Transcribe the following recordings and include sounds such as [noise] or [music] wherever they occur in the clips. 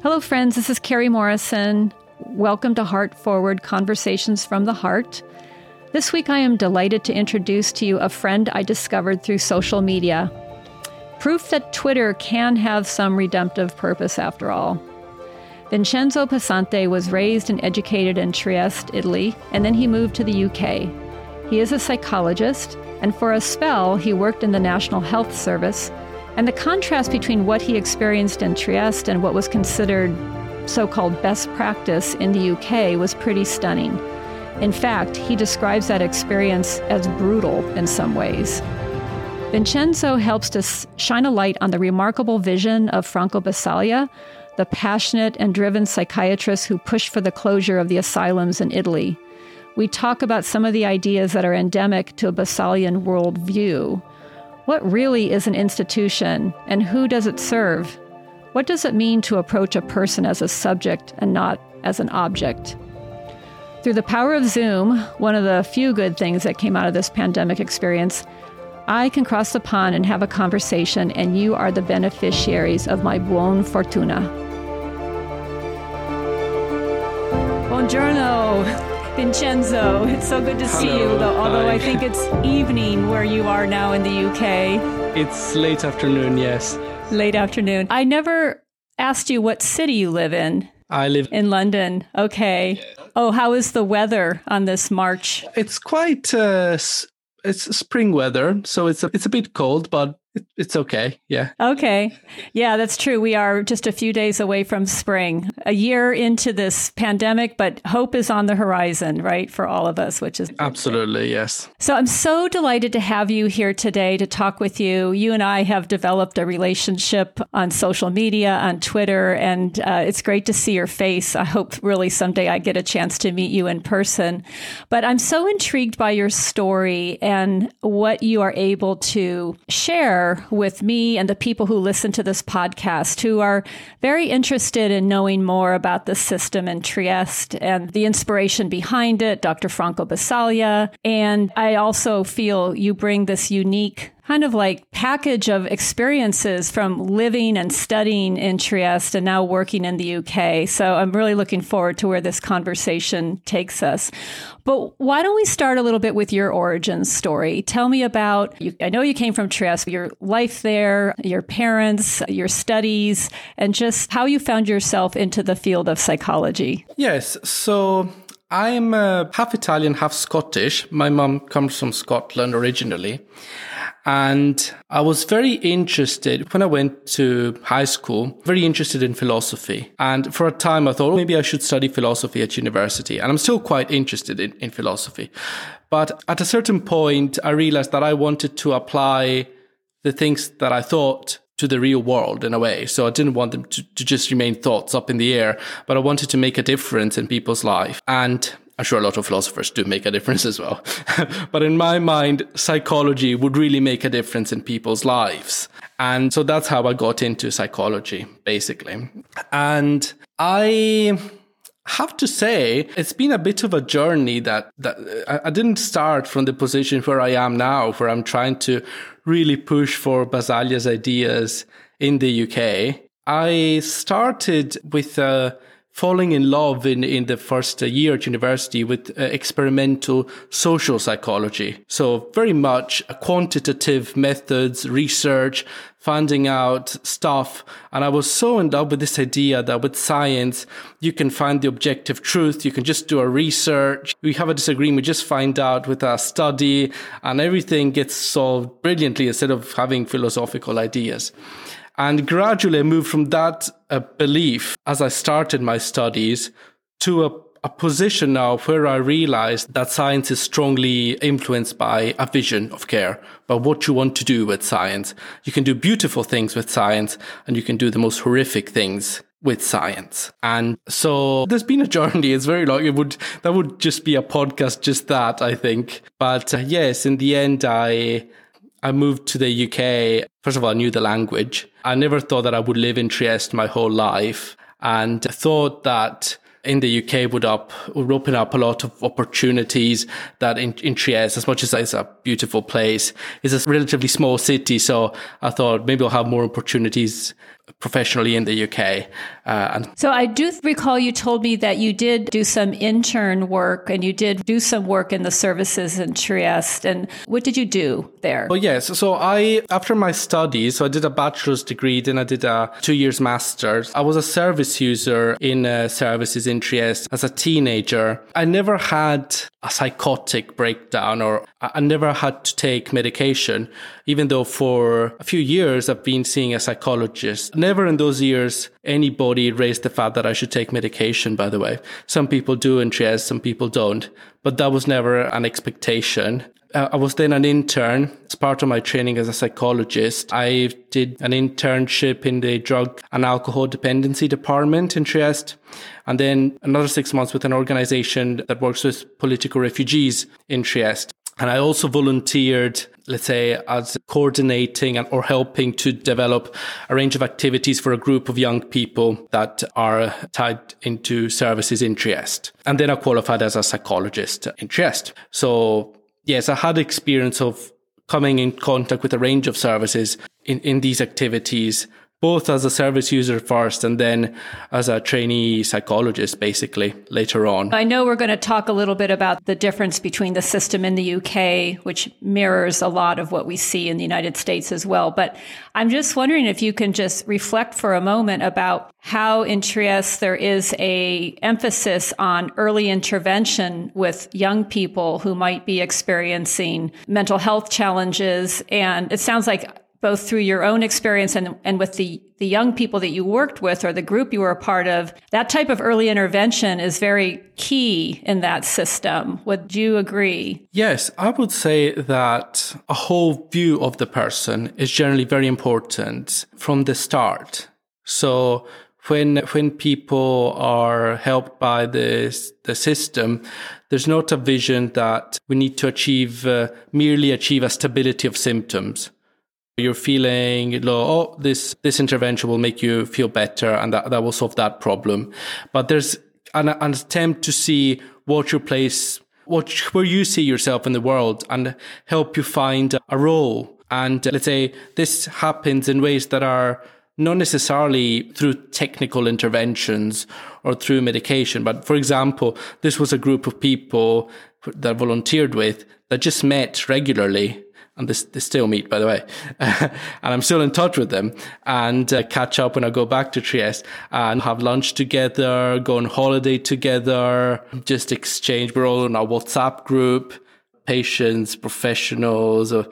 Hello, friends. This is Kerry Morrison. Welcome to Heart Forward Conversations from the Heart. This week, I am delighted to introduce to you a friend I discovered through social media. Proof that Twitter can have some redemptive purpose after all. Vincenzo Pesante was raised and educated in Trieste, Italy, and then he moved to the UK. He is a psychologist, and for a spell, he worked in the National Health Service and the contrast between what he experienced in Trieste and what was considered so called best practice in the UK was pretty stunning. In fact, he describes that experience as brutal in some ways. Vincenzo helps to shine a light on the remarkable vision of Franco Basaglia, the passionate and driven psychiatrist who pushed for the closure of the asylums in Italy. We talk about some of the ideas that are endemic to a Basaglian worldview. What really is an institution and who does it serve? What does it mean to approach a person as a subject and not as an object? Through the power of Zoom, one of the few good things that came out of this pandemic experience, I can cross the pond and have a conversation, and you are the beneficiaries of my buon fortuna. Buongiorno. Vincenzo, it's so good to Hello. see you, though, although Hi. I think it's evening where you are now in the UK. It's late afternoon, yes. Late afternoon. I never asked you what city you live in. I live. In London. Okay. Oh, how is the weather on this March? It's quite. Uh, it's spring weather, so it's a, it's a bit cold, but it's okay. Yeah. Okay. Yeah, that's true. We are just a few days away from spring, a year into this pandemic, but hope is on the horizon, right, for all of us, which is Absolutely, yes. So I'm so delighted to have you here today to talk with you. You and I have developed a relationship on social media, on Twitter, and uh, it's great to see your face. I hope really someday I get a chance to meet you in person. But I'm so intrigued by your story and what you are able to share with me and the people who listen to this podcast who are very interested in knowing more about the system in Trieste and the inspiration behind it, Dr. Franco Basaglia. And I also feel you bring this unique kind of like package of experiences from living and studying in Trieste and now working in the UK. So I'm really looking forward to where this conversation takes us. But why don't we start a little bit with your origin story? Tell me about, you, I know you came from Trieste, your life there, your parents, your studies, and just how you found yourself into the field of psychology. Yes. So I'm uh, half Italian, half Scottish. My mom comes from Scotland originally. And I was very interested when I went to high school, very interested in philosophy. And for a time I thought "Oh, maybe I should study philosophy at university. And I'm still quite interested in, in philosophy. But at a certain point, I realized that I wanted to apply the things that I thought to the real world in a way. So I didn't want them to, to just remain thoughts up in the air, but I wanted to make a difference in people's life. And I'm sure a lot of philosophers do make a difference as well. [laughs] but in my mind, psychology would really make a difference in people's lives. And so that's how I got into psychology, basically. And I have to say it's been a bit of a journey that that I, didn't start from the position where I am now, where I'm trying to really push for Basaglia's ideas in the UK. I started with uh, falling in love in, in the first year at university with uh, experimental social psychology. So very much quantitative methods, research, finding out stuff. And I was so in love with this idea that with science, you can find the objective truth. You can just do a research. We have a disagreement, just find out with a study and everything gets solved brilliantly instead of having philosophical ideas. And gradually moved from that uh, belief as I started my studies to a, a position now where I realized that science is strongly influenced by a vision of care, by what you want to do with science. You can do beautiful things with science and you can do the most horrific things with science. And so there's been a journey. It's very long. It would, that would just be a podcast, just that, I think. But uh, yes, in the end, I, I moved to the UK. First of all, I knew the language. I never thought that I would live in Trieste my whole life and thought that in the UK would up would open up a lot of opportunities that in, in Trieste, as much as it's a beautiful place, it's a relatively small city. So I thought maybe I'll have more opportunities professionally in the UK. Uh, and so I do recall you told me that you did do some intern work and you did do some work in the services in Trieste. And what did you do there? Oh yes, so I after my studies, so I did a bachelor's degree, then I did a two years master's. I was a service user in uh, services in Trieste as a teenager. I never had a psychotic breakdown or I never had to take medication, even though for a few years I've been seeing a psychologist. Never in those years anybody raised the fact that I should take medication, by the way. Some people do in Trieste, some people don't, but that was never an expectation. Uh, I was then an intern as part of my training as a psychologist. I did an internship in the drug and alcohol dependency department in Trieste and then another six months with an organization that works with political refugees in Trieste. And I also volunteered, let's say, as coordinating and, or helping to develop a range of activities for a group of young people that are tied into services in Trieste. And then I qualified as a psychologist in Trieste. So yes, I had experience of coming in contact with a range of services in, in these activities both as a service user first and then as a trainee psychologist basically later on. I know we're going to talk a little bit about the difference between the system in the UK, which mirrors a lot of what we see in the United States as well. But I'm just wondering if you can just reflect for a moment about how in Trieste there is a emphasis on early intervention with young people who might be experiencing mental health challenges. And it sounds like both through your own experience and, and with the, the young people that you worked with or the group you were a part of, that type of early intervention is very key in that system. Would you agree? Yes, I would say that a whole view of the person is generally very important from the start. So when when people are helped by the the system, there's not a vision that we need to achieve uh, merely achieve a stability of symptoms you're feeling oh this this intervention will make you feel better and that, that will solve that problem. But there's an, an attempt to see what your place what where you see yourself in the world and help you find a role. And let's say this happens in ways that are not necessarily through technical interventions or through medication but for example this was a group of people that I volunteered with that just met regularly and this they still meet by the way. [laughs] And i'm still in touch with them and uh, catch up when i go back to trieste and have lunch together go on holiday together just exchange. We're all in our whatsapp group patients professionals or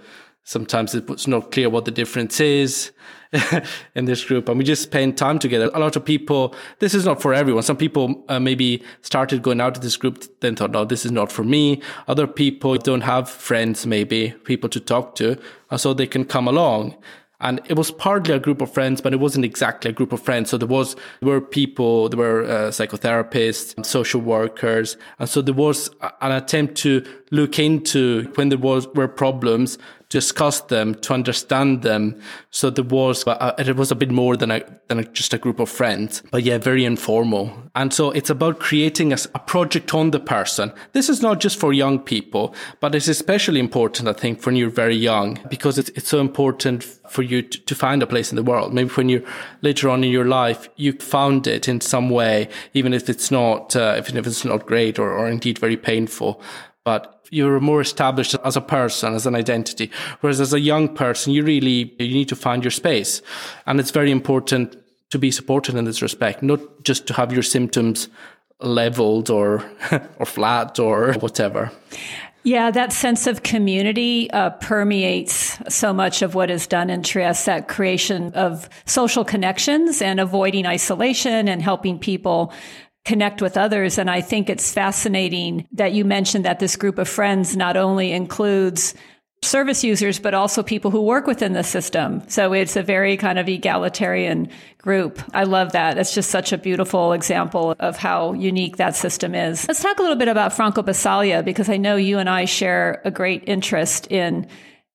sometimes it's not clear what the difference is [laughs] in this group and we just spend time together. A lot of people this is not for everyone. Some people uh, maybe started going out to this group then thought no this is not for me. Other people don't have friends maybe people to talk to and so they can come along. And it was partly a group of friends, but it wasn't exactly a group of friends. So there was there were people, there were uh, psychotherapists, social workers, and so there was an attempt to look into when there was were problems discuss them, to understand them. So there was, uh, it was a bit more than a, than a, just a group of friends, but yeah, very informal. And so it's about creating a, a project on the person. This is not just for young people, but it's especially important, I think, when you're very young, because it's, it's so important for you to, to find a place in the world. Maybe when you're later on in your life, you found it in some way, even if it's not, uh, if it's not great or, or indeed very painful but you're more established as a person, as an identity. Whereas as a young person, you really, you need to find your space. And it's very important to be supported in this respect, not just to have your symptoms leveled or, [laughs] or flat or whatever. Yeah, that sense of community uh, permeates so much of what is done in Trieste, that creation of social connections and avoiding isolation and helping people connect with others. And I think it's fascinating that you mentioned that this group of friends not only includes service users, but also people who work within the system. So it's a very kind of egalitarian group. I love that. It's just such a beautiful example of how unique that system is. Let's talk a little bit about Franco Basaglia, because I know you and I share a great interest in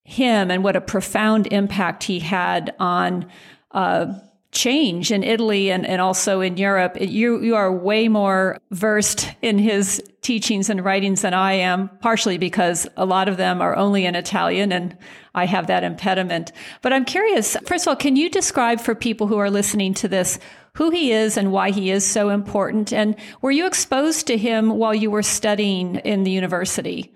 him and what a profound impact he had on uh, change in Italy and, and also in Europe. You, you are way more versed in his teachings and writings than I am, partially because a lot of them are only in Italian and I have that impediment. But I'm curious, first of all, can you describe for people who are listening to this who he is and why he is so important? And were you exposed to him while you were studying in the university?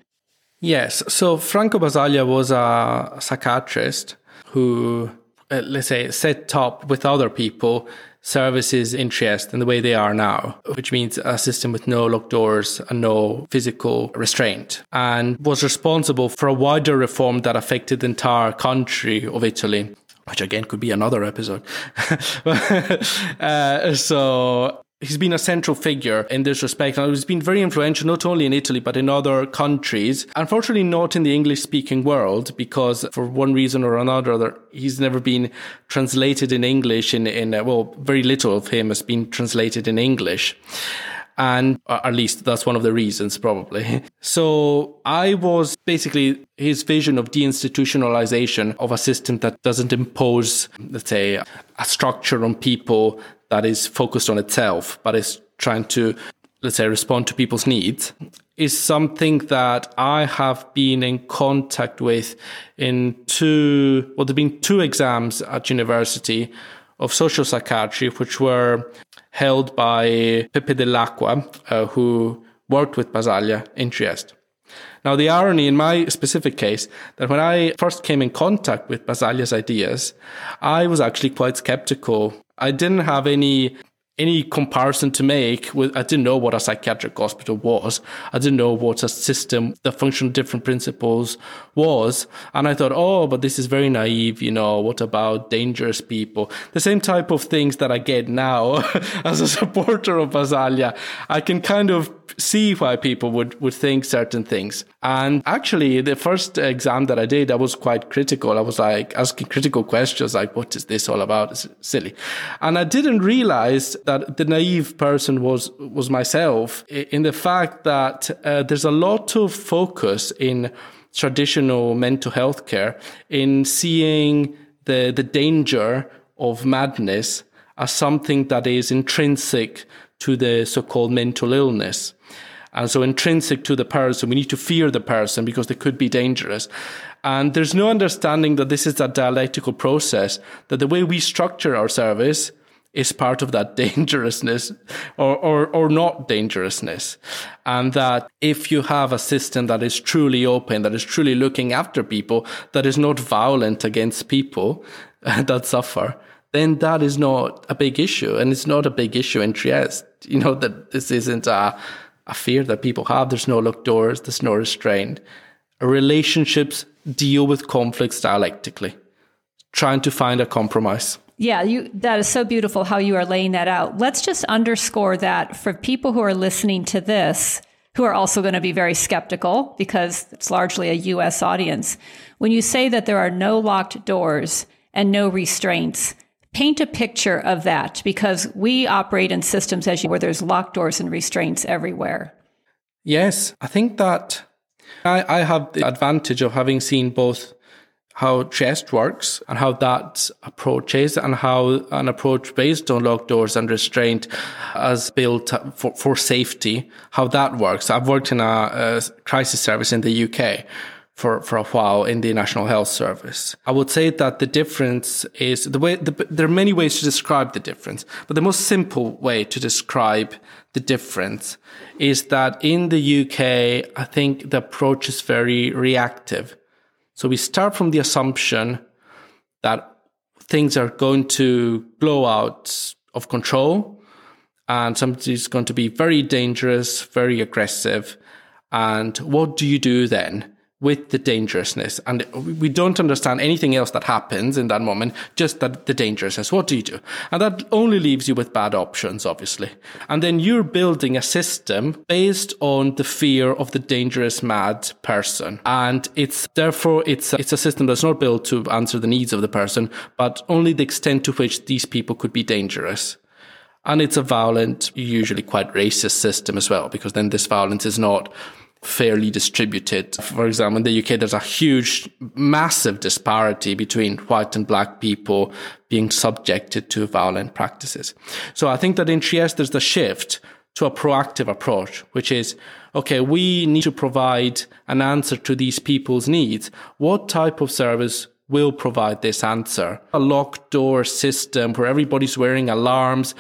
Yes. So Franco Basaglia was a psychiatrist who uh, let's say, set up with other people services in Trieste in the way they are now, which means a system with no locked doors and no physical restraint, and was responsible for a wider reform that affected the entire country of Italy. Which again could be another episode. [laughs] uh, so he's been a central figure in this respect. And he's been very influential not only in Italy, but in other countries. Unfortunately, not in the English speaking world, because for one reason or another, he's never been translated in English in, in uh, well, very little of him has been translated in English. And uh, at least that's one of the reasons, probably. [laughs] So I was basically his vision of deinstitutionalization of a system that doesn't impose, let's say, a structure on people that is focused on itself, but is trying to, let's say, respond to people's needs, is something that I have been in contact with in two, well, there have been two exams at university of social psychiatry, which were held by Peppe Dell'Acqua, uh, who worked with Basaglia in Trieste. Now, the irony in my specific case, that when I first came in contact with Basaglia's ideas, I was actually quite skeptical I didn't have any any comparison to make with I didn't know what a psychiatric hospital was. I didn't know what a system that functioned different principles was. And I thought, oh, but this is very naive, you know, what about dangerous people? The same type of things that I get now [laughs] as a supporter of Basaglia. I can kind of see why people would, would think certain things. And actually, the first exam that I did, I was quite critical. I was like asking critical questions like, what is this all about? It's silly. And I didn't realize that the naive person was was myself in the fact that uh, there's a lot of focus in traditional mental health care in seeing the the danger of madness as something that is intrinsic to the so-called mental illness. And so intrinsic to the person, we need to fear the person because they could be dangerous. And there's no understanding that this is a dialectical process, that the way we structure our service is part of that [laughs] dangerousness or, or, or not dangerousness. And that if you have a system that is truly open, that is truly looking after people, that is not violent against people [laughs] that suffer, then that is not a big issue. And it's not a big issue in Trieste. You know, that this isn't a, a fear that people have. There's no locked doors. There's no restraint. Relationships deal with conflicts dialectically, trying to find a compromise. Yeah, you that is so beautiful how you are laying that out. Let's just underscore that for people who are listening to this who are also going to be very skeptical because it's largely a US audience. When you say that there are no locked doors and no restraints, paint a picture of that because we operate in systems as you where there's locked doors and restraints everywhere. Yes, I think that I, I have the advantage of having seen both how Trieste works and how that approach is and how an approach based on locked doors and restraint as built for, for safety, how that works. I've worked in a, a crisis service in the UK for, for a while in the National Health Service. I would say that the difference is the way, the, there are many ways to describe the difference, but the most simple way to describe the difference is that in the UK, I think the approach is very reactive so we start from the assumption that things are going to blow out of control and somebody's going to be very dangerous, very aggressive. And what do you do then? With the dangerousness. And we don't understand anything else that happens in that moment, just that the dangerousness. What do you do? And that only leaves you with bad options, obviously. And then you're building a system based on the fear of the dangerous mad person. And it's therefore, it's a, it's a system that's not built to answer the needs of the person, but only the extent to which these people could be dangerous. And it's a violent, usually quite racist system as well, because then this violence is not fairly distributed. For example, in the UK, there's a huge, massive disparity between white and black people being subjected to violent practices. So I think that in Trieste, there's the shift to a proactive approach, which is, okay, we need to provide an answer to these people's needs. What type of service will provide this answer? A locked door system where everybody's wearing alarms,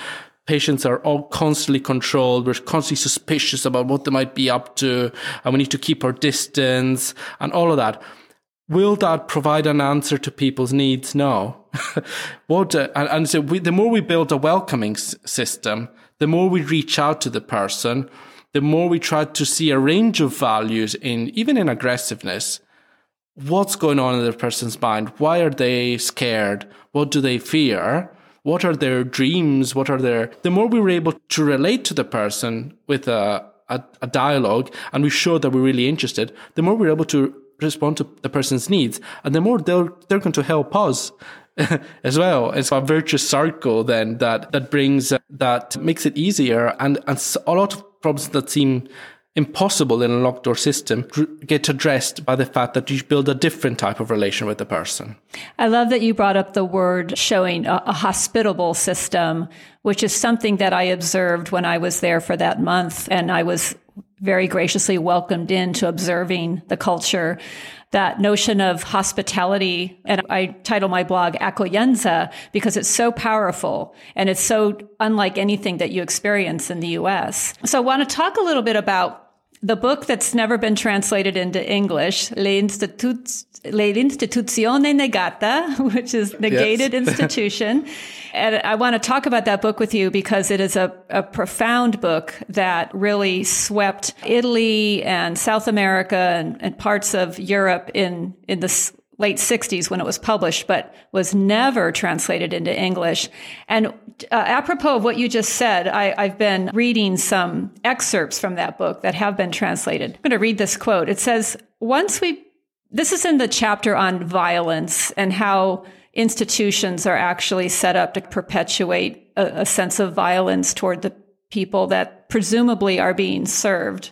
patients are all constantly controlled. We're constantly suspicious about what they might be up to, and we need to keep our distance and all of that. Will that provide an answer to people's needs? No. [laughs] what, uh, and, and, so we, the more we build a welcoming s- system, the more we reach out to the person, the more we try to see a range of values in, even in aggressiveness. What's going on in the person's mind? Why are they scared? What do they fear? What are their dreams? What are their, the more we were able to relate to the person with a, a, a dialogue and we show that we're really interested, the more we're able to respond to the person's needs and the more they're, they're going to help us [laughs] as well. It's a virtuous circle then that, that brings, that makes it easier and, and a lot of problems that seem impossible in a locked door system get addressed by the fact that you build a different type of relation with the person. I love that you brought up the word showing a, a, hospitable system, which is something that I observed when I was there for that month. And I was very graciously welcomed into observing the culture. That notion of hospitality, and I title my blog Accoglienza because it's so powerful and it's so unlike anything that you experience in the US. So I want to talk a little bit about the book that's never been translated into English, L'Istituzione Negata, [laughs] which is Negated yes. [laughs] Institution. and I want to talk about that book with you because it is a, a profound book that really swept Italy and South America and, and parts of Europe in, in the late 60s when it was published, but was never translated into English. And uh, apropos of what you just said, I, have been reading some excerpts from that book that have been translated. I'm going to read this quote. It says, Once we, this is in the chapter on violence and how institutions are actually set up to perpetuate a, a sense of violence toward the people that presumably are being served.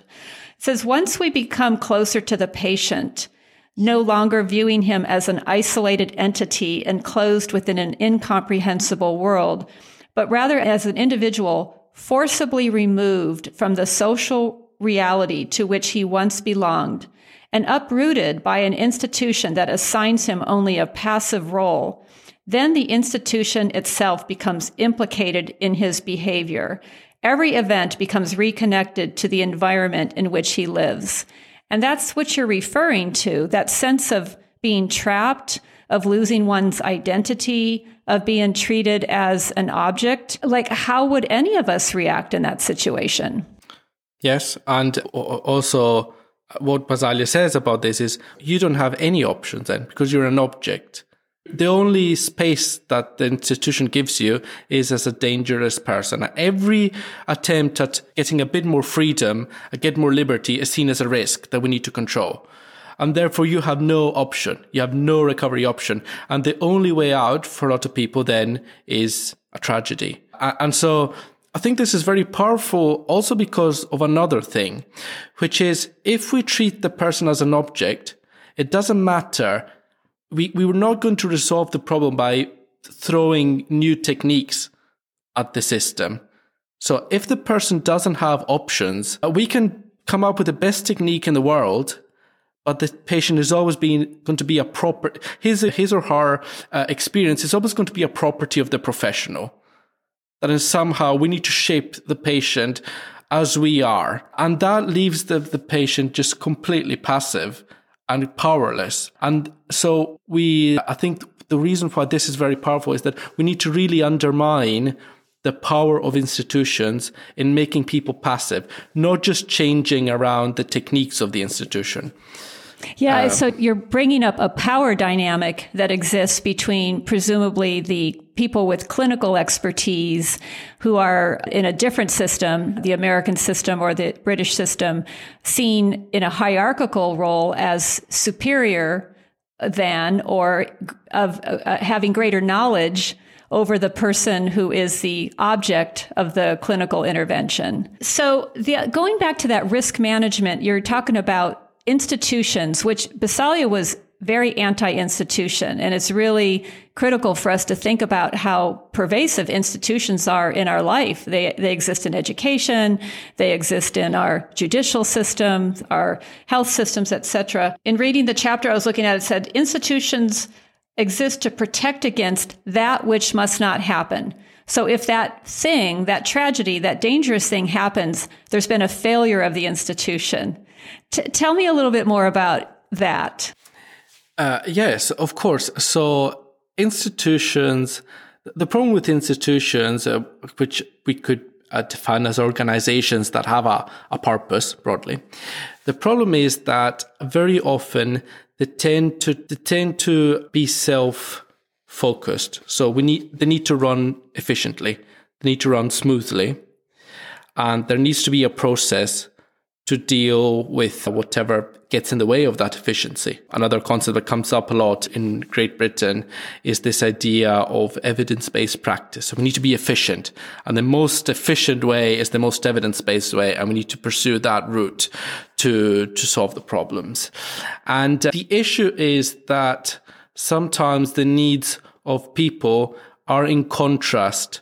It says, Once we become closer to the patient, no longer viewing him as an isolated entity enclosed within an incomprehensible world, but rather as an individual forcibly removed from the social reality to which he once belonged and uprooted by an institution that assigns him only a passive role, then the institution itself becomes implicated in his behavior. Every event becomes reconnected to the environment in which he lives. And that's what you're referring to that sense of being trapped, of losing one's identity, of being treated as an object. Like, how would any of us react in that situation? Yes. And also, what Basaglia says about this is you don't have any options then because you're an object. The only space that the institution gives you is as a dangerous person. Every attempt at getting a bit more freedom, a get more liberty is seen as a risk that we need to control. And therefore you have no option. You have no recovery option. And the only way out for a lot of people then is a tragedy. And so I think this is very powerful also because of another thing, which is if we treat the person as an object, it doesn't matter we, we were not going to resolve the problem by throwing new techniques at the system. So if the person doesn't have options, uh, we can come up with the best technique in the world, but the patient is always being going to be a proper his his or her uh, experience is always going to be a property of the professional. That is somehow we need to shape the patient as we are, and that leaves the the patient just completely passive and powerless. And so we, I think the reason why this is very powerful is that we need to really undermine the power of institutions in making people passive, not just changing around the techniques of the institution. Yeah, um, so you're bringing up a power dynamic that exists between presumably the people with clinical expertise who are in a different system, the American system or the British system, seen in a hierarchical role as superior than or of uh, having greater knowledge over the person who is the object of the clinical intervention. So, the, going back to that risk management, you're talking about institutions, which Basaglia was very anti-institution. And it's really critical for us to think about how pervasive institutions are in our life. They, they exist in education. They exist in our judicial system, our health systems, etc. In reading the chapter I was looking at, it said institutions exist to protect against that which must not happen. So if that thing, that tragedy, that dangerous thing happens, there's been a failure of the institution. T- tell me a little bit more about that. Uh, yes, of course. So institutions, the problem with institutions, uh, which we could uh, define as organizations that have a, a purpose broadly, the problem is that very often they tend to they tend to be self focused. So we need they need to run efficiently, they need to run smoothly, and there needs to be a process to deal with whatever gets in the way of that efficiency. Another concept that comes up a lot in Great Britain is this idea of evidence-based practice. So we need to be efficient and the most efficient way is the most evidence-based way. And we need to pursue that route to, to solve the problems. And uh, the issue is that sometimes the needs of people are in contrast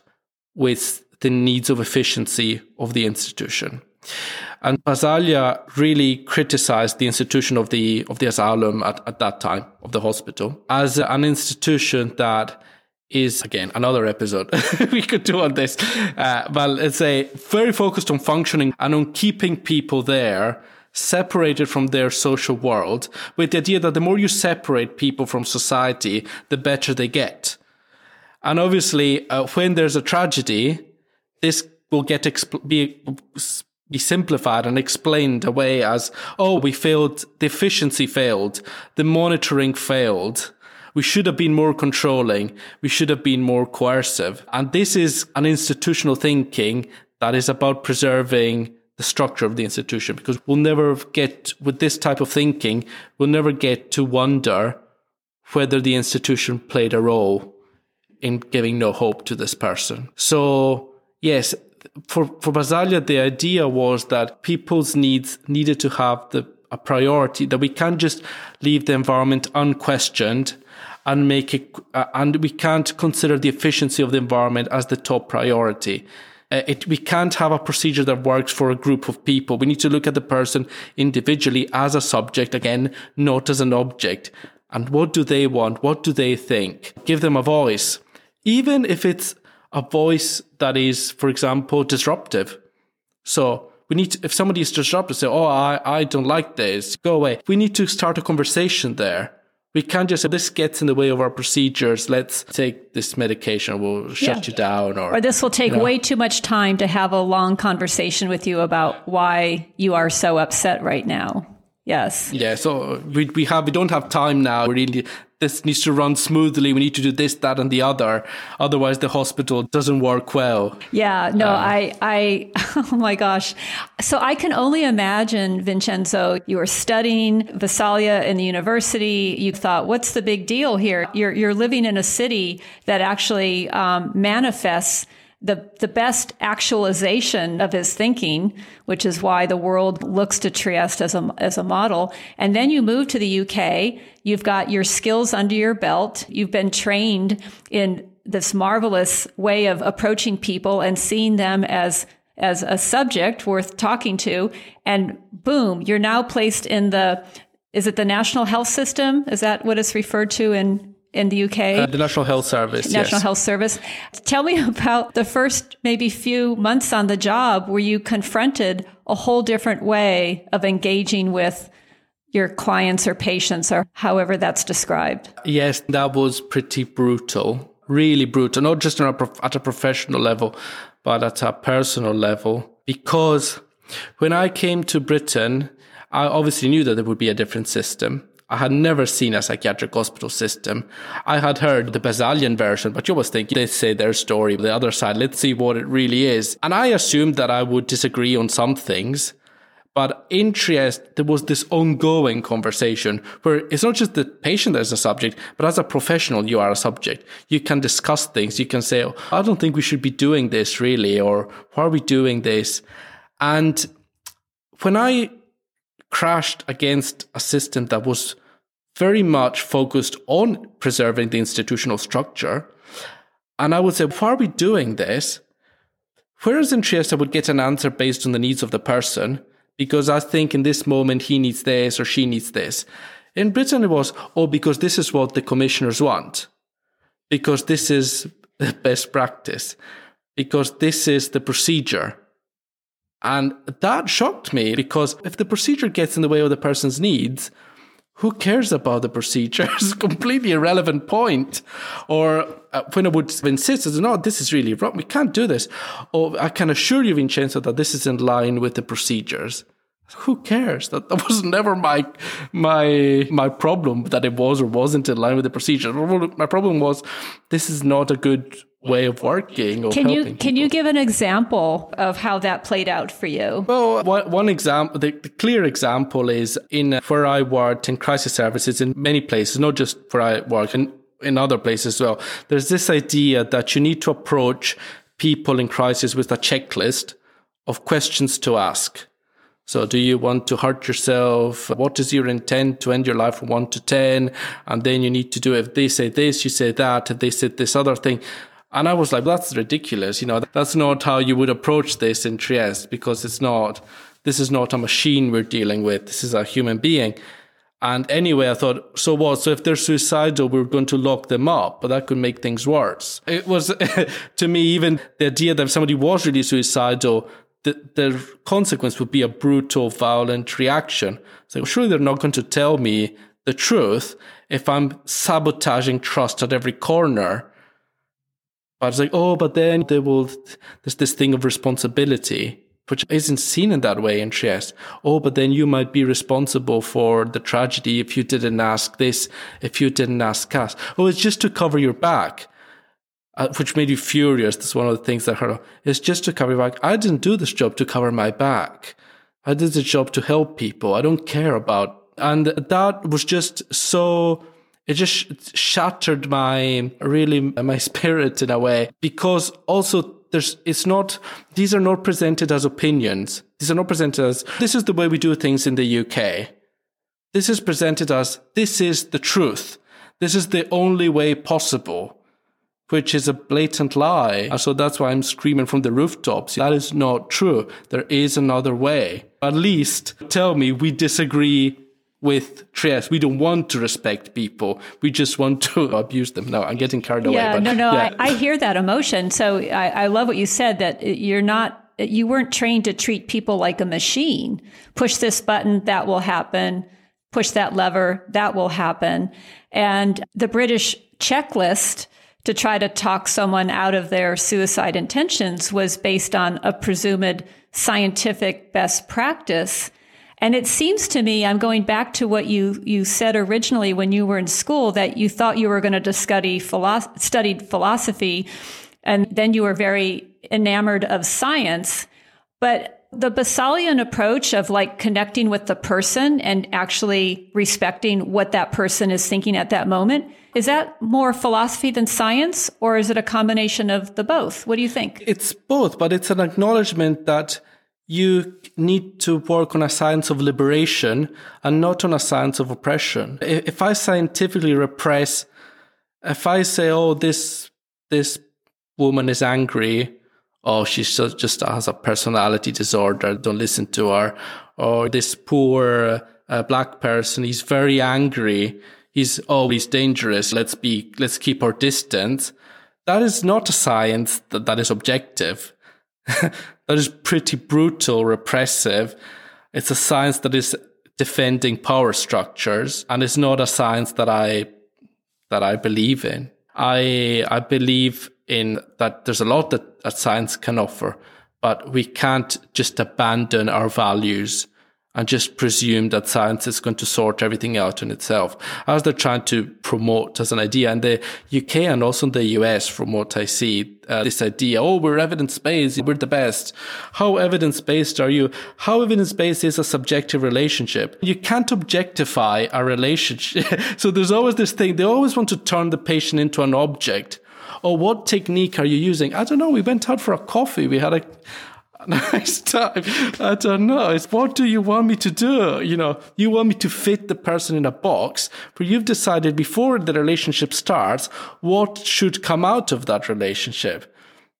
with the needs of efficiency of the institution. And Basaglia really criticized the institution of the of the asylum at, at that time of the hospital as an institution that is again another episode [laughs] we could do on this. Uh, but let's say very focused on functioning and on keeping people there separated from their social world with the idea that the more you separate people from society, the better they get. And obviously, uh, when there's a tragedy, this will get exp- be be simplified and explained away as, oh, we failed, the efficiency failed, the monitoring failed. We should have been more controlling. We should have been more coercive. And this is an institutional thinking that is about preserving the structure of the institution because we'll never get, with this type of thinking, we'll never get to wonder whether the institution played a role in giving no hope to this person. So, yes, for for Basaglia, the idea was that people's needs needed to have the a priority that we can't just leave the environment unquestioned and make it uh, and we can't consider the efficiency of the environment as the top priority. Uh, it, we can't have a procedure that works for a group of people. We need to look at the person individually as a subject again not as an object. And what do they want? What do they think? Give them a voice. Even if it's a voice that is, for example, disruptive. So we need to, if somebody is disruptive, say, "Oh, I, I don't like this. Go away." We need to start a conversation there. We can't just say this gets in the way of our procedures. Let's take this medication. We'll shut yeah. you down, or or this will take you know. way too much time to have a long conversation with you about why you are so upset right now. Yes. Yeah. So we we have we don't have time now. Really this needs to run smoothly. We need to do this, that, and the other. Otherwise, the hospital doesn't work well. Yeah, no, um, I, I, [laughs] oh my gosh. So I can only imagine, Vincenzo, you were studying Basaglia in the university. You thought, what's the big deal here? You're, you're living in a city that actually um, manifests the, the best actualization of his thinking, which is why the world looks to Trieste as a, as a model. And then you move to the UK. You've got your skills under your belt. You've been trained in this marvelous way of approaching people and seeing them as as a subject worth talking to and boom you're now placed in the is it the national health system is that what it's referred to in in the UK? Uh, the National Health Service. National yes. Health Service. Tell me [laughs] about the first maybe few months on the job where you confronted a whole different way of engaging with your clients or patients or however that's described. Yes, that was pretty brutal. Really brutal, not just a prof- at a professional level, but at a personal level. Because when I came to Britain, I obviously knew that there would be a different system. I had never seen a psychiatric hospital system. I had heard the Basaglian version, but you always think they say their story, the other side, let's see what it really is. And I assumed that I would disagree on some things, But in Trieste, there was this ongoing conversation where it's not just the patient as a subject, but as a professional, you are a subject. You can discuss things. You can say, oh, I don't think we should be doing this really, or why are we doing this? And when I crashed against a system that was very much focused on preserving the institutional structure, and I would say, why are we doing this? Whereas in Trieste, I would get an answer based on the needs of the person because I think in this moment he needs this or she needs this. In Britain, it was, oh, because this is what the commissioners want, because this is the best practice, because this is the procedure. And that shocked me because if the procedure gets in the way of the person's needs, who cares about the procedure? it's a [laughs] completely irrelevant point. Or uh, when I would insist, no, this is really wrong. We can't do this. Or I can assure you, Vincenzo, that this is in line with the procedures. Who cares? That, that [laughs] was never my my my problem that it was or wasn't in line with the procedure. My problem was this is not a good way of working. can you can people. you give an example of how that played out for you? Well, one, one example, the, the, clear example is in uh, where I worked in crisis services in many places, not just where I work in in other places as well. There's this idea that you need to approach people in crisis with a checklist of questions to ask. So do you want to hurt yourself? What is your intent to end your life from one to 10? And then you need to do, if they say this, you say that, if they said this other thing. And I was like, that's ridiculous. You know, that's not how you would approach this in Trieste because it's not, this is not a machine we're dealing with. This is a human being. And anyway, I thought, so what? So if they're suicidal, we're going to lock them up, but that could make things worse. It was, [laughs] to me, even the idea that if somebody was really suicidal, the, the consequence would be a brutal, violent reaction. So surely they're not going to tell me the truth if I'm sabotaging trust at every corner but it's like, oh, but then there will, there's this thing of responsibility, which isn't seen in that way in Trieste. Oh, but then you might be responsible for the tragedy if you didn't ask this, if you didn't ask us. Oh, it's just to cover your back. Uh, which made you furious. That's one of the things that hurt. It's just to cover your back. I didn't do this job to cover my back. I did the job to help people. I don't care about. And that was just so it just shattered my really my spirit in a way. Because also there's it's not these are not presented as opinions. These are not presented as this is the way we do things in the UK this is presented as this is the truth. This is the only way possible which is a blatant lie. So that's why I'm screaming from the rooftops. That is not true. There is another way. At least tell me we disagree with Trieste. We don't want to respect people. We just want to [laughs] abuse them. No, I'm getting carried away. Yeah, but, no, no, yeah. I, I, hear that emotion. So I, I love what you said that you're not, you weren't trained to treat people like a machine. Push this button, that will happen. Push that lever, that will happen. And the British checklist to try to talk someone out of their suicide intentions was based on a presumed scientific best practice and it seems to me, I'm going back to what you, you said originally when you were in school that you thought you were going to study philosophy, studied philosophy, and then you were very enamored of science. But the Basaglian approach of like connecting with the person and actually respecting what that person is thinking at that moment, is that more philosophy than science, or is it a combination of the both? What do you think? It's both, but it's an acknowledgement that you need to work on a science of liberation and not on a science of oppression. If I scientifically repress, if I say, oh, this, this woman is angry, oh, she just has a personality disorder, don't listen to her, or this poor uh, black person, he's very angry, he's always dangerous, let's be, let's keep our distance. That is not a science that, that is objective. [laughs] that is pretty brutal, repressive. It's a science that is defending power structures, and it's not a science that I that I believe in. I I believe in that there's a lot that, that science can offer, but we can't just abandon our values and just presume that science is going to sort everything out in itself, as they're trying to promote as an idea. And the UK and also in the US, from what I see, uh, this idea, oh, we're evidence based, we're the best. How evidence based are you? How evidence based is a subjective relationship? You can't objectify a relationship. [laughs] so there's always this thing, they always want to turn the patient into an object. Or what technique are you using? I don't know. We went out for a coffee. We had a, [laughs] nice time. I don't know. It's what do you want me to do? You know, you want me to fit the person in a box, but you've decided before the relationship starts what should come out of that relationship.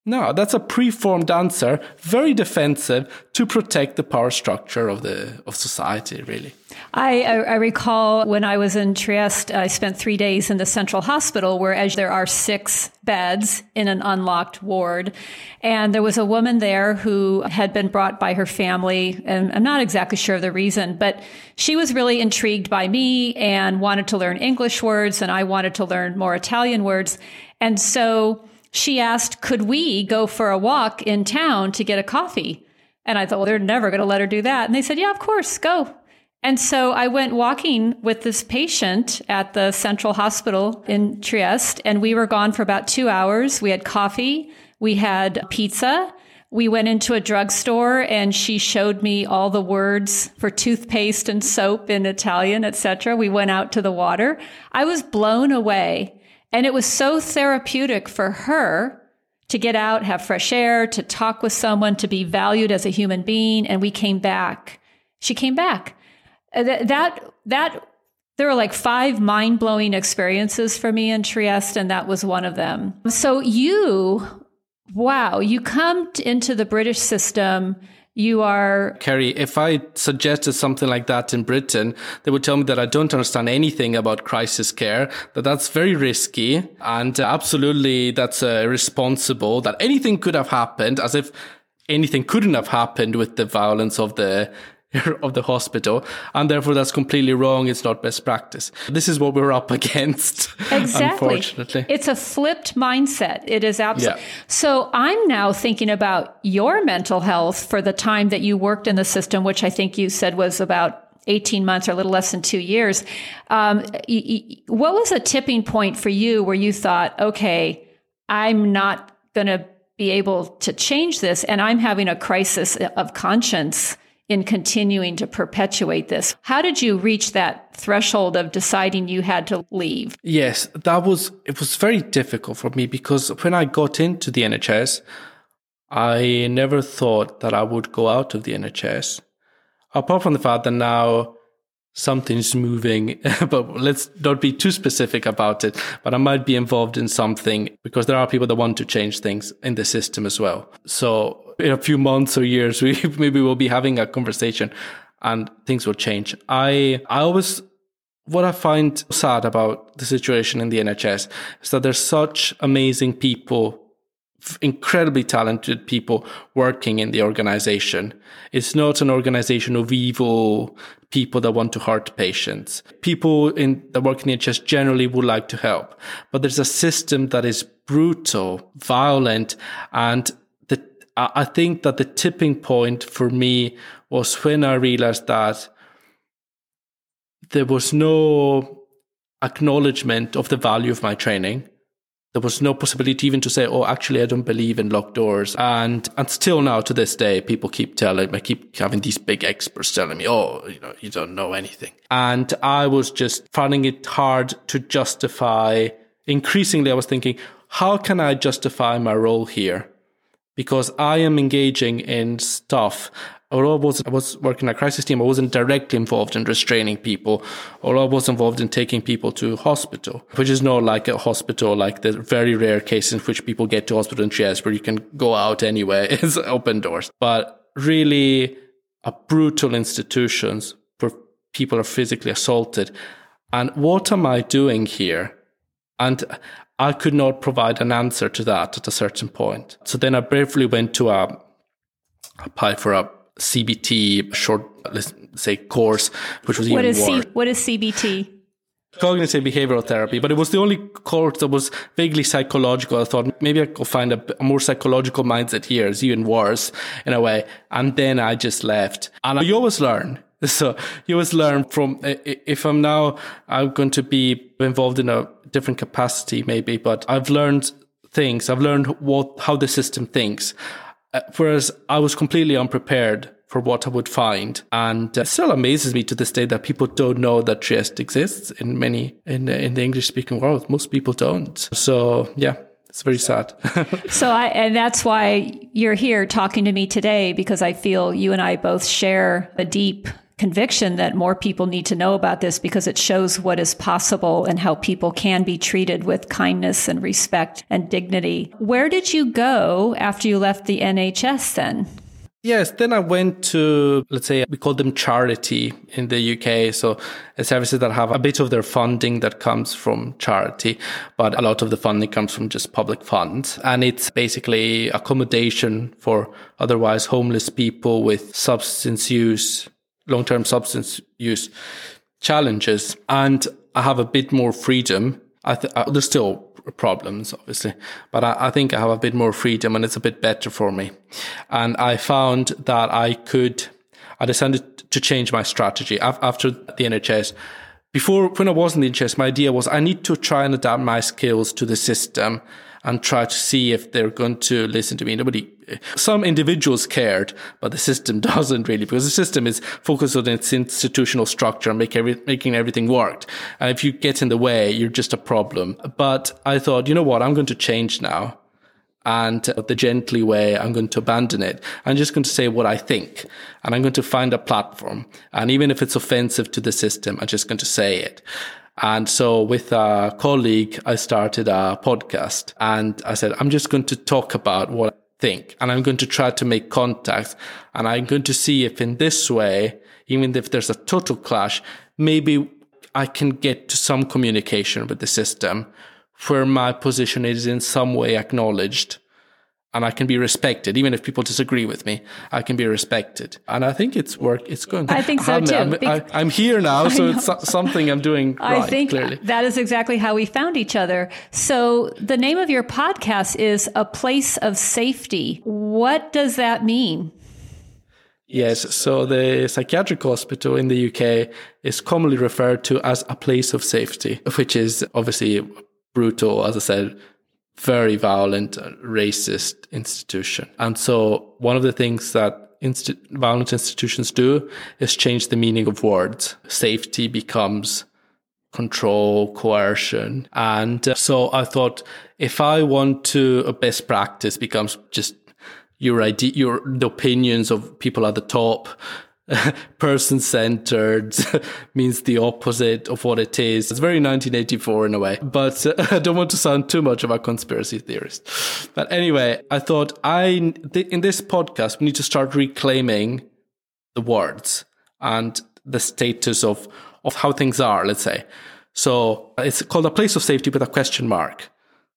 No, that's a preformed answer, very defensive to protect the power structure of the of society, really. I, I, recall when I was in Trieste, I spent three days in the central hospital where as there are six beds in an unlocked ward. And there was a woman there who had been brought by her family. And I'm not exactly sure of the reason, but she was really intrigued by me and wanted to learn English words. And I wanted to learn more Italian words. And so she asked, could we go for a walk in town to get a coffee? And I thought, well, they're never going to let her do that. And they said, yeah, of course, go. And so I went walking with this patient at the central hospital in Trieste, and we were gone for about two hours. We had coffee, we had pizza. We went into a drugstore and she showed me all the words for toothpaste and soap in Italian, etc. We went out to the water. I was blown away and it was so therapeutic for her to get out, have fresh air, to talk with someone, to be valued as a human being. And we came back. She came back. Uh, that, that, that there were like five mind blowing experiences for me in Trieste, and that was one of them. So you, wow, you come into the British system you are. Kerry, if I suggested something like that in Britain, they would tell me that I don't understand anything about crisis care, that that's very risky, and absolutely that's uh, irresponsible, that anything could have happened, as if anything couldn't have happened with the violence of the [laughs] of the hospital, and therefore that's completely wrong. It's not best practice. This is what we're up [laughs] against. Exactly. Unfortunately, it's a flipped mindset. It is absolutely. Yeah. So I'm now thinking about your mental health for the time that you worked in the system, which I think you said was about 18 months or a little less than two years. Um, what was a tipping point for you where you thought, okay, I'm not going to be able to change this, and I'm having a crisis of conscience? In continuing to perpetuate this. How did you reach that threshold of deciding you had to leave? Yes, that was it was very difficult for me because when I got into the NHS, I never thought that I would go out of the NHS. Apart from the fact that now something's moving, [laughs] but let's not be too specific about it. But I might be involved in something because there are people that want to change things in the system as well. So in a few months or years, we [laughs] maybe we'll be having a conversation and things will change. I, I always, what I find sad about the situation in the NHS is that there's such amazing people incredibly talented people working in the organization. It's not an organization of evil people that want to hurt patients. People in that work in the NHS generally would like to help, but there's a system that is brutal, violent, and I think that the tipping point for me was when I realized that there was no acknowledgement of the value of my training there was no possibility even to say, "Oh, actually, I don't believe in locked doors." And and still now to this day, people keep telling, I keep having these big experts telling me, "Oh, you know, you don't know anything." And I was just finding it hard to justify. Increasingly, I was thinking, how can I justify my role here? Because I am engaging in stuff although I was, I was working a crisis team, I wasn't directly involved in restraining people, although I was involved in taking people to hospital, which is not like a hospital, like the very rare cases in which people get to hospital in Trieste where you can go out anywhere. [laughs] It's open doors. But really, a brutal institutions where people are physically assaulted. And what am I doing here? And I could not provide an answer to that at a certain point. So then I briefly went to a, apply for a CBT short, let's say, course, which was what even is C- what is CBT? Cognitive behavioral therapy, but it was the only course that was vaguely psychological. I thought maybe I could find a, a more psychological mindset here. It's even worse in a way. And then I just left. And you always learn [laughs] So you always learn from, if I'm now, I'm going to be involved in a different capacity maybe, but I've learned things. I've learned what, how the system thinks. Uh, whereas I was completely unprepared for what I would find. And it still amazes me to this day that people don't know that Trieste exists in many, in, in the English speaking world. Most people don't. So yeah, it's very sad. [laughs] so I, and that's why you're here talking to me today, because I feel you and I both share a deep conviction that more people need to know about this because it shows what is possible and how people can be treated with kindness and respect and dignity. Where did you go after you left the NHS then? Yes, then I went to, let's say, we call them charity in the UK. So uh, services that have a bit of their funding that comes from charity, but a lot of the funding comes from just public funds. And it's basically accommodation for otherwise homeless people with substance use, long-term substance use challenges. And I have a bit more freedom. I th- uh, there's still problems, obviously, but I, I, think I have a bit more freedom and it's a bit better for me. And I found that I could, I decided to change my strategy after the NHS. Before, when I was in the NHS, my idea was I need to try and adapt my skills to the system and try to see if they're going to listen to me. Nobody, some individuals cared, but the system [laughs] doesn't really because the system is focused on its institutional structure and make every, making everything work. And if you get in the way, you're just a problem. But I thought, you know what? I'm going to change now. And uh, the gently way, I'm going to abandon it. I'm just going to say what I think and I'm going to find a platform. And even if it's offensive to the system, I'm just going to say it. And so with a colleague, I started a podcast and I said, I'm just going to talk about what think and I'm going to try to make contacts and I'm going to see if in this way, even if there's a total clash, maybe I can get to some communication with the system where my position is in some way acknowledged and I can be respected, even if people disagree with me. I can be respected, and I think it's work. It's going. I think so too. I'm, I, am here now, [laughs] so it's something I'm doing. [laughs] I right, think clearly. that is exactly how we found each other. So the name of your podcast is "A Place of Safety." What does that mean? Yes, so the psychiatric hospital in the UK is commonly referred to as a place of safety, which is obviously brutal, as I said, very violent, racist institution. And so one of the things that insti- violent institutions do is change the meaning of words. Safety becomes control, coercion. And uh, so I thought if I want to, a best practice becomes just your idea, your, the opinions of people at the top [laughs] person centered [laughs] means the opposite of what it is. It's very 1984 in a way, but uh, [laughs] I don't want to sound too much of a conspiracy theorist. But anyway, I thought I, th- in this podcast, we need to start reclaiming the words and the status of, of how things are, let's say. So it's called a place of safety with a question mark.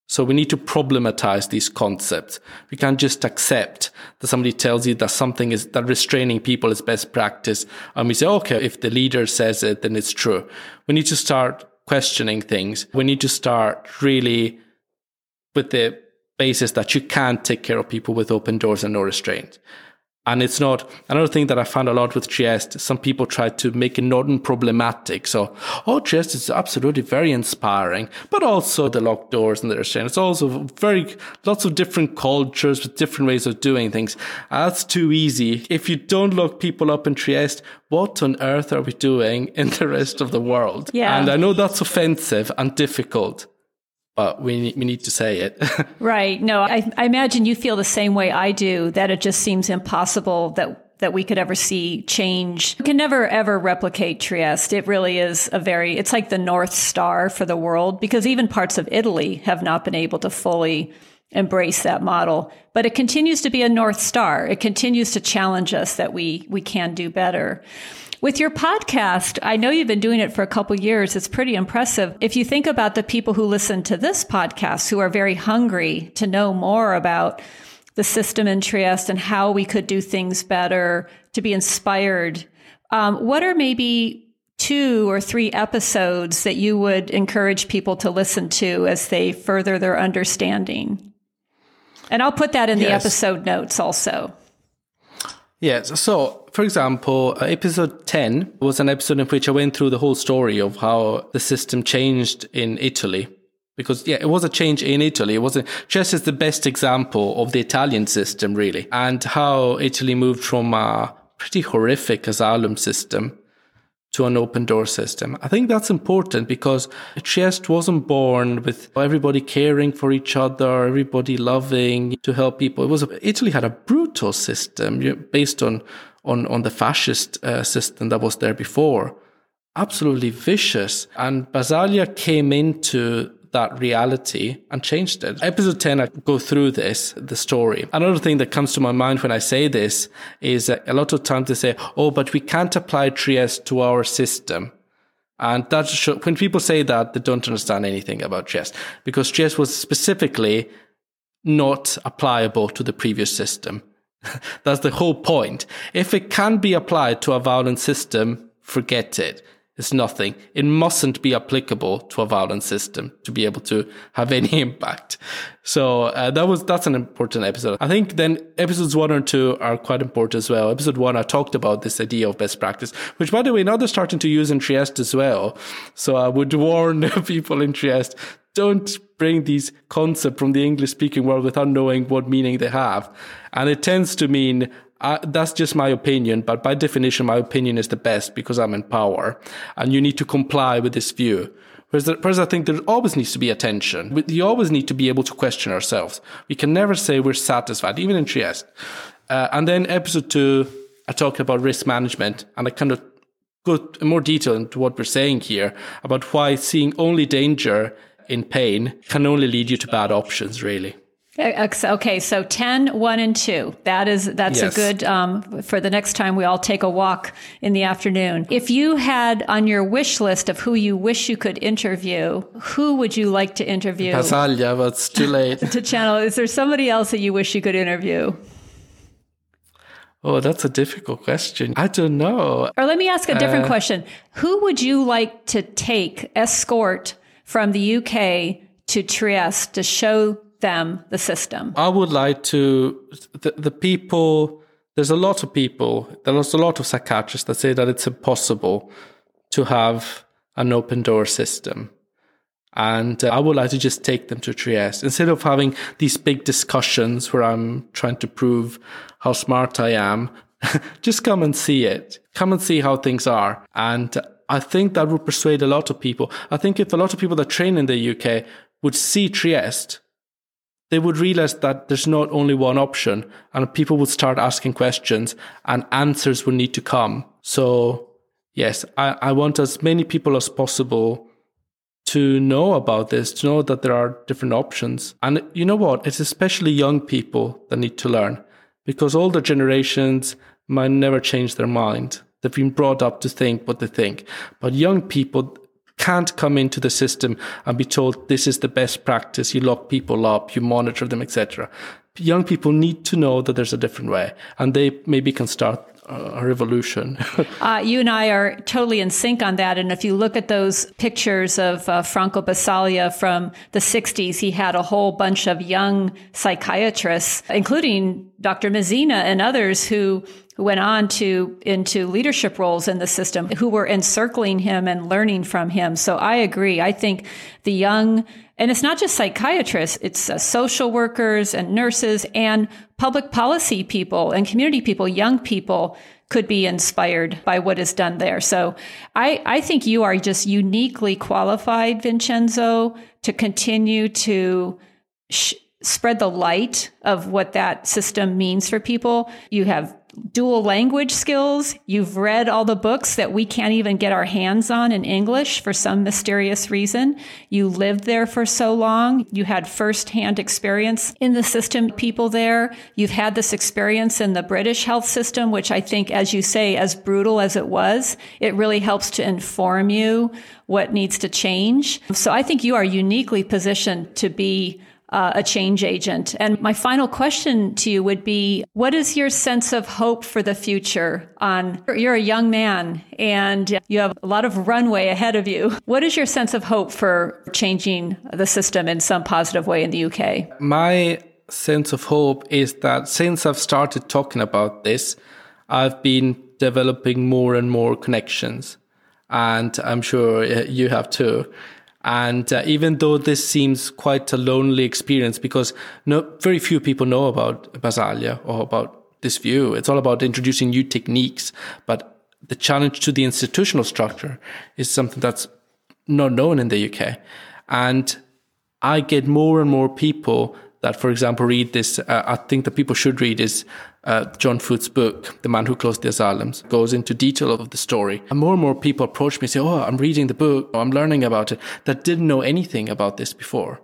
So we need to problematize these concepts. We can't just accept that somebody tells you that something is that restraining people is best practice. And we say, okay, if the leader says it, then it's true. We need to start questioning things. We need to start really with the basis that you can't take care of people with open doors and no restraint. And it's not another thing that I found a lot with Trieste. Some people try to make it not problematic. So, oh, Trieste is absolutely very inspiring, but also the locked doors and the restraint. It's also very lots of different cultures with different ways of doing things. Uh, that's too easy. If you don't lock people up in Trieste, what on earth are we doing in the rest of the world? Yeah. And I know that's offensive and difficult but we we need to say it. [laughs] right. No, I, I imagine you feel the same way I do. That it just seems impossible that that we could ever see change. We can never ever replicate Trieste. It really is a very. It's like the North Star for the world because even parts of Italy have not been able to fully embrace that model. But it continues to be a North Star. It continues to challenge us that we we can do better. With your podcast, I know you've been doing it for a couple years. It's pretty impressive. If you think about the people who listen to this podcast who are very hungry to know more about the system in Trieste and how we could do things better, to be inspired, um, what are maybe two or three episodes that you would encourage people to listen to as they further their understanding? And I'll put that in yes. the episode notes also. Yes. So, for example, uh, episode 10 was an episode in which I went through the whole story of how the system changed in Italy. Because, yeah, it was a change in Italy. It wasn't just as the best example of the Italian system, really, and how Italy moved from a pretty horrific asylum system to an open door system. I think that's important because Trieste wasn't born with everybody caring for each other, everybody loving to help people. It was Italy had a brutal system based on on on the fascist uh, system that was there before. Absolutely vicious. And Basaglia came into that reality and changed it. Episode 10, I go through this, the story. Another thing that comes to my mind when I say this is a lot of times they say, oh, but we can't apply Trieste to our system. And that's when people say that, they don't understand anything about Trieste because Trieste was specifically not applicable to the previous system. [laughs] that's the whole point. If it can be applied to a violent system, forget it. it is nothing. It mustn't be applicable to a violent system to be able to have any [laughs] impact. So uh, that was that's an important episode. I think then episodes one and two are quite important as well. Episode one, I talked about this idea of best practice, which by the way now they're starting to use in Trieste as well. So I would warn [laughs] people in Trieste. Don't bring these concepts from the English speaking world without knowing what meaning they have. And it tends to mean I, that's just my opinion, but by definition, my opinion is the best because I'm in power, and you need to comply with this view. Whereas, whereas I think there always needs to be attention. We always need to be able to question ourselves. We can never say we're satisfied, even in Trieste. Uh, and then episode two, I talk about risk management, and I kind of go more detail into what we're saying here about why seeing only danger in pain can only lead you to bad options, really. Okay, so 10, 1, and 2. That is, that's yes. a good, um, for the next time we all take a walk in the afternoon. If you had on your wish list of who you wish you could interview, who would you like to interview? Basaglia, but it's too late. [laughs] to channel, is there somebody else that you wish you could interview? Oh, that's a difficult question. I don't know. Or let me ask a different uh, question. Who would you like to take, escort from the UK to Trieste to show them the system? I would like to, the, the people, there's a lot of people, there's a lot of psychiatrists that say that it's impossible to have an open door system. And uh, I would like to just take them to Trieste instead of having these big discussions where I'm trying to prove how smart I am. [laughs] just come and see it. Come and see how things are. And I think that would persuade a lot of people. I think if a lot of people that train in the UK would see Trieste they would realize that there's not only one option and people would start asking questions and answers would need to come. So yes, I, I want as many people as possible to know about this, to know that there are different options. And you know what? It's especially young people that need to learn because older generations might never change their mind. They've been brought up to think what they think. But young people, can't come into the system and be told this is the best practice. You lock people up, you monitor them, etc. Young people need to know that there's a different way, and they maybe can start a revolution. [laughs] uh, you and I are totally in sync on that. And if you look at those pictures of uh, Franco Basaglia from the 60s, he had a whole bunch of young psychiatrists, including Dr. Mezzina and others who who went on to into leadership roles in the system who were encircling him and learning from him. So I agree. I think the young and it's not just psychiatrists, it's uh, social workers and nurses and public policy people and community people, young people could be inspired by what is done there. So I, I think you are just uniquely qualified, Vincenzo, to continue to sh- spread the light of what that system means for people. You have dual language skills. You've read all the books that we can't even get our hands on in English for some mysterious reason. You lived there for so long. You had firsthand experience in the system, people there. You've had this experience in the British health system, which I think, as you say, as brutal as it was, it really helps to inform you what needs to change. So I think you are uniquely positioned to be uh, a change agent. And my final question to you would be what is your sense of hope for the future on you're a young man and you have a lot of runway ahead of you. What is your sense of hope for changing the system in some positive way in the UK? My sense of hope is that since I've started talking about this, I've been developing more and more connections. And I'm sure uh, you have too. And uh, even though this seems quite a lonely experience because no, very few people know about Basaglia or about this view, it's all about introducing new techniques. But the challenge to the institutional structure is something that's not known in the UK. And I get more and more people that, for example, read this. Uh, I think that people should read is uh, John Foot's book, The Man Who Closed the Asylums, goes into detail of the story. And more and more people approach me and say, Oh, I'm reading the book, I'm learning about it, that didn't know anything about this before.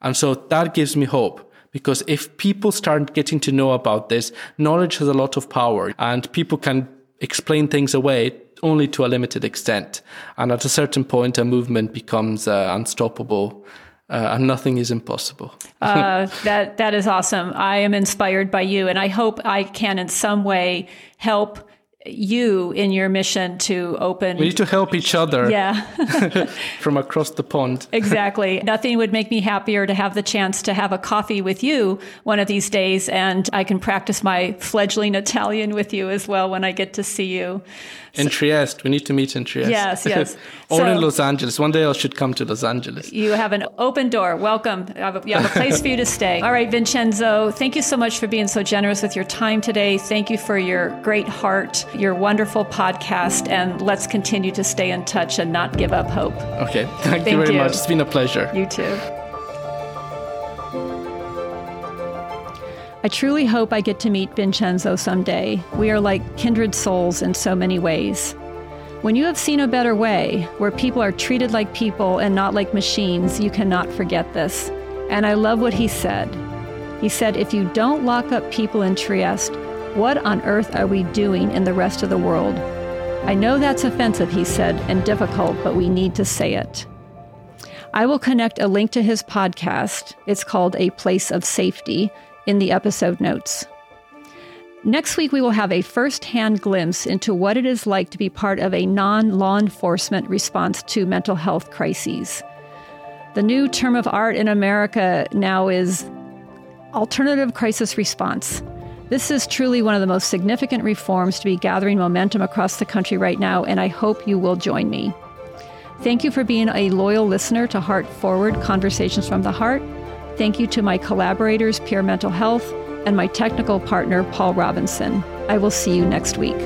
And so that gives me hope because if people start getting to know about this, knowledge has a lot of power and people can explain things away only to a limited extent. And at a certain point, a movement becomes uh, unstoppable uh, and nothing is impossible. uh, [laughs] that that is awesome. I am inspired by you, and I hope I can in some way help you in your mission to open. We need to help each other. Yeah. [laughs] from across the pond. [laughs] exactly. Nothing would make me happier to have the chance to have a coffee with you one of these days, and I can practice my fledgling Italian with you as well when I get to see you. In so, Trieste. We need to meet in Trieste. Yes, yes. [laughs] or so, in Los Angeles. One day I should come to Los Angeles. You have an open door. Welcome. You have a, you have a place for you to stay. All right, Vincenzo, thank you so much for being so generous with your time today. Thank you for your great heart, your wonderful podcast, and let's continue to stay in touch and not give up hope. Okay. Thank, [laughs] thank you very you. much. It's been a pleasure. You too. I truly hope I get to meet Vincenzo someday. We are like kindred souls in so many ways. When you have seen a better way, where people are treated like people and not like machines, you cannot forget this. And I love what he said. He said, If you don't lock up people in Trieste, what on earth are we doing in the rest of the world? I know that's offensive, he said, and difficult, but we need to say it. I will connect a link to his podcast. It's called A Place of Safety in the episode notes. Next week, we will have a first hand glimpse into what it is like to be part of a non law enforcement response to mental health crises. The new term of art in America now is alternative crisis response. This is truly one of the most significant reforms to be gathering momentum across the country right now, and I hope you will join me. Thank you for being a loyal listener to Heart Forward Conversations from the Heart. Thank you to my collaborators, Pure Mental Health, and my technical partner, Paul Robinson. I will see you next week.